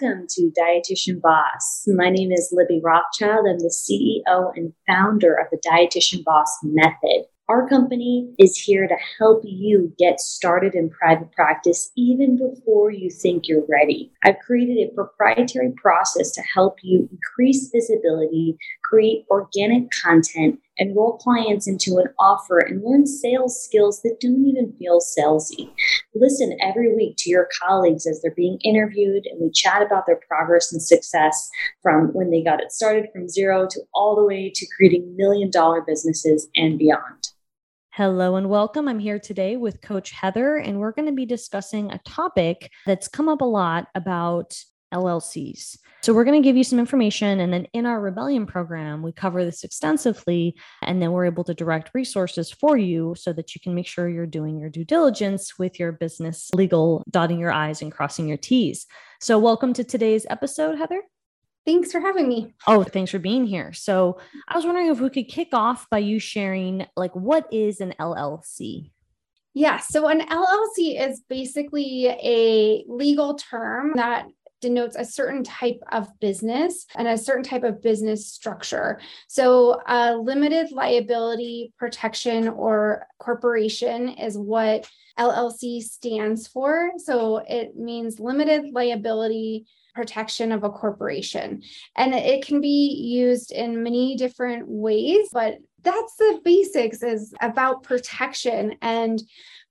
welcome to Dietitian Boss. My name is Libby Rothschild. I'm the CEO and founder of the Dietitian Boss Method. Our company is here to help you get started in private practice even before you think you're ready. I've created a proprietary process to help you increase visibility, create organic content, enroll clients into an offer, and learn sales skills that don't even feel salesy. Listen every week to your colleagues as they're being interviewed, and we chat about their progress and success from when they got it started from zero to all the way to creating million dollar businesses and beyond. Hello and welcome. I'm here today with Coach Heather, and we're going to be discussing a topic that's come up a lot about LLCs. So, we're going to give you some information, and then in our rebellion program, we cover this extensively, and then we're able to direct resources for you so that you can make sure you're doing your due diligence with your business legal, dotting your I's and crossing your T's. So, welcome to today's episode, Heather. Thanks for having me. Oh, thanks for being here. So, I was wondering if we could kick off by you sharing like what is an LLC? Yeah, so an LLC is basically a legal term that denotes a certain type of business and a certain type of business structure. So, a limited liability protection or corporation is what LLC stands for. So, it means limited liability protection of a corporation. And it can be used in many different ways, but that's the basics is about protection and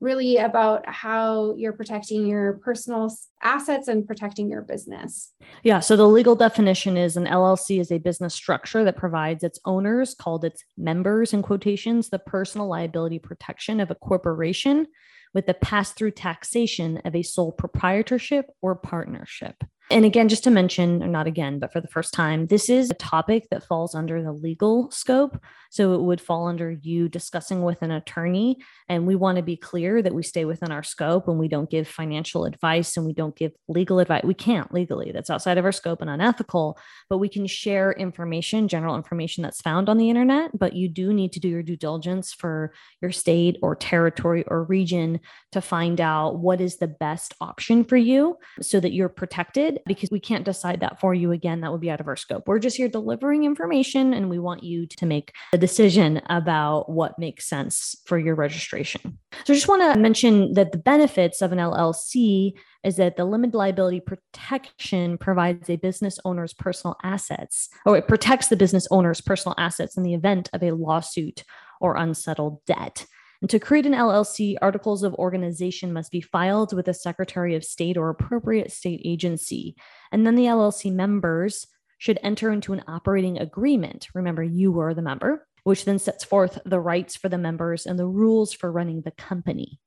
really about how you're protecting your personal assets and protecting your business. Yeah. So the legal definition is an LLC is a business structure that provides its owners, called its members in quotations, the personal liability protection of a corporation with the pass through taxation of a sole proprietorship or partnership. And again, just to mention, or not again, but for the first time, this is a topic that falls under the legal scope. So it would fall under you discussing with an attorney. And we want to be clear that we stay within our scope and we don't give financial advice and we don't give legal advice. We can't legally, that's outside of our scope and unethical, but we can share information, general information that's found on the internet. But you do need to do your due diligence for your state or territory or region to find out what is the best option for you so that you're protected because we can't decide that for you again. That would be out of our scope. We're just here delivering information and we want you to make a decision about what makes sense for your registration. So I just want to mention that the benefits of an LLC is that the limited liability protection provides a business owner's personal assets, or it protects the business owner's personal assets in the event of a lawsuit or unsettled debt. And to create an LLC, articles of organization must be filed with the Secretary of State or appropriate state agency. And then the LLC members should enter into an operating agreement. Remember, you were the member, which then sets forth the rights for the members and the rules for running the company.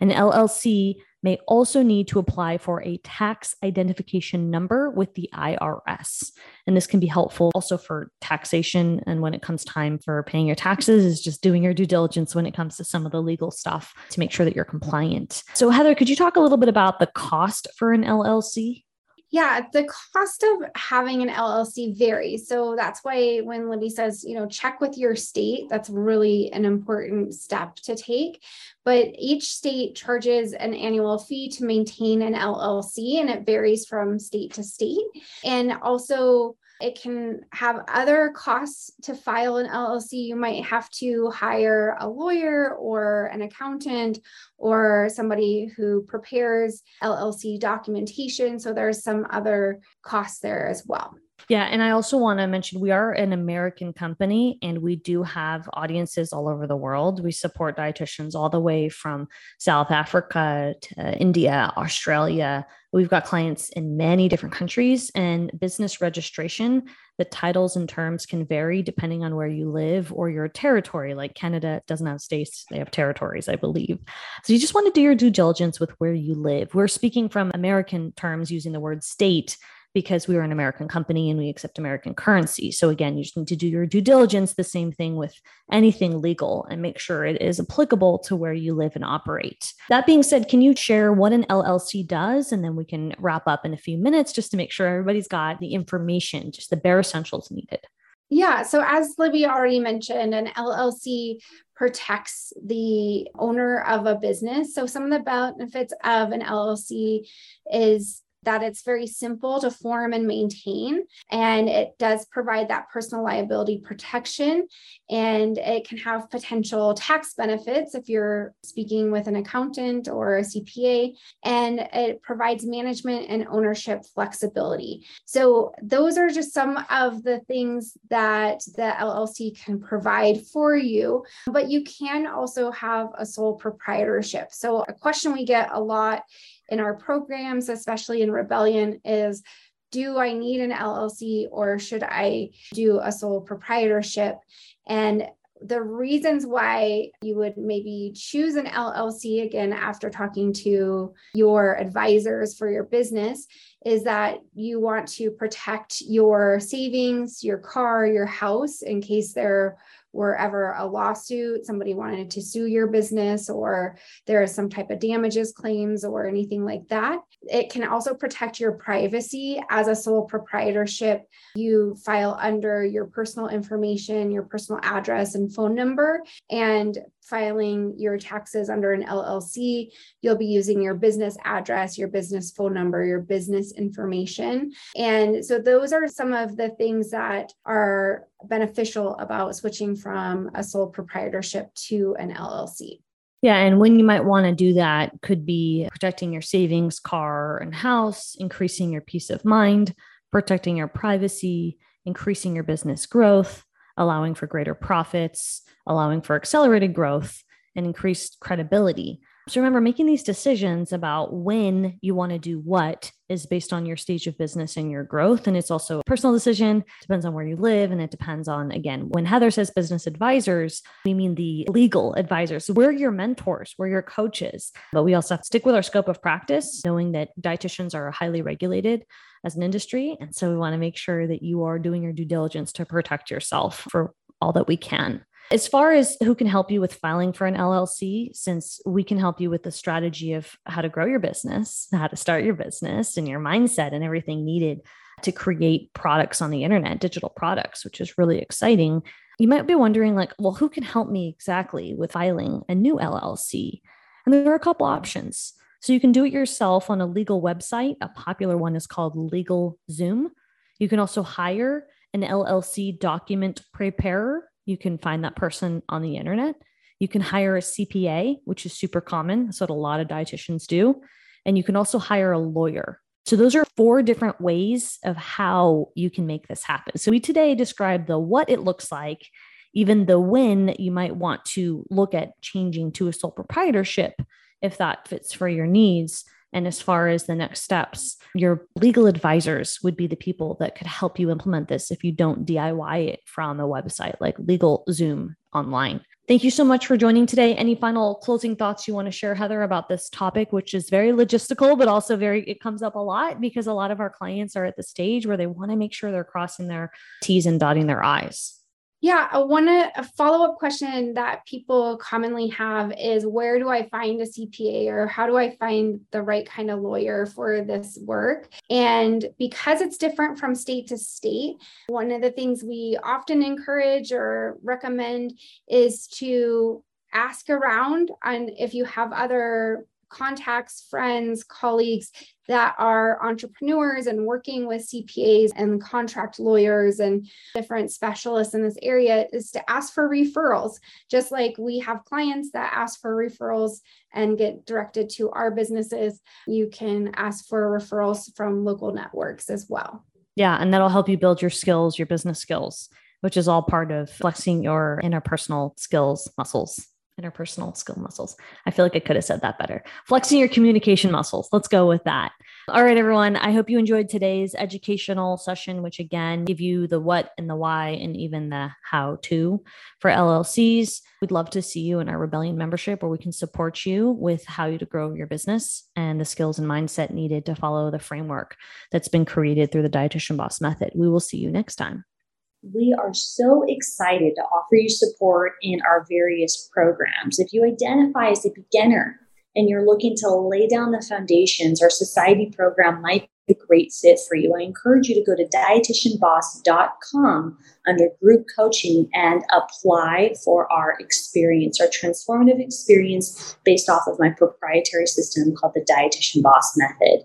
An LLC may also need to apply for a tax identification number with the IRS. And this can be helpful also for taxation. And when it comes time for paying your taxes, is just doing your due diligence when it comes to some of the legal stuff to make sure that you're compliant. So, Heather, could you talk a little bit about the cost for an LLC? Yeah, the cost of having an LLC varies. So that's why when Libby says, you know, check with your state, that's really an important step to take. But each state charges an annual fee to maintain an LLC, and it varies from state to state. And also, it can have other costs to file an LLC. You might have to hire a lawyer or an accountant or somebody who prepares LLC documentation. So there's some other costs there as well. Yeah. And I also want to mention we are an American company and we do have audiences all over the world. We support dietitians all the way from South Africa to India, Australia. We've got clients in many different countries and business registration. The titles and terms can vary depending on where you live or your territory. Like Canada doesn't have states, they have territories, I believe. So you just want to do your due diligence with where you live. We're speaking from American terms using the word state because we are an American company and we accept American currency. So again, you just need to do your due diligence, the same thing with anything legal and make sure it is applicable to where you live and operate. That being said, can you share what an LLC does? And then we can wrap up in a few minutes just to make sure everybody's got the information, just the bare essentials needed. Yeah. So, as Libby already mentioned, an LLC protects the owner of a business. So, some of the benefits of an LLC is that it's very simple to form and maintain. And it does provide that personal liability protection. And it can have potential tax benefits if you're speaking with an accountant or a CPA. And it provides management and ownership flexibility. So, those are just some of the things that the LLC can provide for you. But you can also have a sole proprietorship. So, a question we get a lot in our programs, especially in Rebellion, is do I need an LLC or should I do a sole proprietorship? And the reasons why you would maybe choose an LLC again after talking to your advisors for your business is that you want to protect your savings, your car, your house in case there were ever a lawsuit, somebody wanted to sue your business, or there is some type of damages claims or anything like that. It can also protect your privacy as a sole proprietorship. You file under your personal information, your personal address, and phone number. And filing your taxes under an LLC, you'll be using your business address, your business phone number, your business information. And so those are some of the things that are beneficial about switching from a sole proprietorship to an LLC. Yeah, and when you might want to do that could be protecting your savings, car, and house, increasing your peace of mind, protecting your privacy, increasing your business growth, allowing for greater profits, allowing for accelerated growth and increased credibility. So remember, making these decisions about when you want to do what is based on your stage of business and your growth. And it's also a personal decision, depends on where you live. And it depends on, again, when Heather says business advisors, we mean the legal advisors. So we're your mentors, we're your coaches. But we also have to stick with our scope of practice, knowing that dietitians are highly regulated as an industry. And so we want to make sure that you are doing your due diligence to protect yourself for all that we can. As far as who can help you with filing for an LLC, since we can help you with the strategy of how to grow your business, how to start your business, and your mindset and everything needed to create products on the internet, digital products, which is really exciting. You might be wondering, like, well, who can help me exactly with filing a new LLC? And there are a couple options. So you can do it yourself on a legal website. A popular one is called LegalZoom. You can also hire an LLC document preparer you can find that person on the internet. You can hire a CPA, which is super common. That's what a lot of dietitians do. And you can also hire a lawyer. So, those are four different ways of how you can make this happen. So, we today describe the what it looks like, even the when you might want to look at changing to a sole proprietorship if that fits for your needs. And as far as the next steps, your legal advisors would be the people that could help you implement this if you don't DIY it from a website like LegalZoom online. Thank you so much for joining today. Any final closing thoughts you want to share, Heather, about this topic, which is very logistical, but also very, it comes up a lot because a lot of our clients are at the stage where they want to make sure they're crossing their T's and dotting their I's. Yeah, I want a follow up question that people commonly have is where do I find a CPA or how do I find the right kind of lawyer for this work? And because it's different from state to state, one of the things we often encourage or recommend is to ask around and if you have other contacts, friends, colleagues that are entrepreneurs and working with CPAs and contract lawyers and different specialists in this area is to ask for referrals. Just like we have clients that ask for referrals and get directed to our businesses, you can ask for referrals from local networks as well. Yeah, and that'll help you build your skills, your business skills, which is all part of flexing your interpersonal skills muscles interpersonal skill muscles. I feel like I could have said that better. Flexing your communication muscles. Let's go with that. All right, everyone. I hope you enjoyed today's educational session, which again give you the what and the why and even the how to for LLCs. We'd love to see you in our Rebellion membership where we can support you with how you to grow your business and the skills and mindset needed to follow the framework that's been created through the Dietitian Boss method. We will see you next time we are so excited to offer you support in our various programs. If you identify as a beginner and you're looking to lay down the foundations, our society program might be a great fit for you. I encourage you to go to dietitianboss.com under group coaching and apply for our experience, our transformative experience based off of my proprietary system called the Dietitian Boss Method.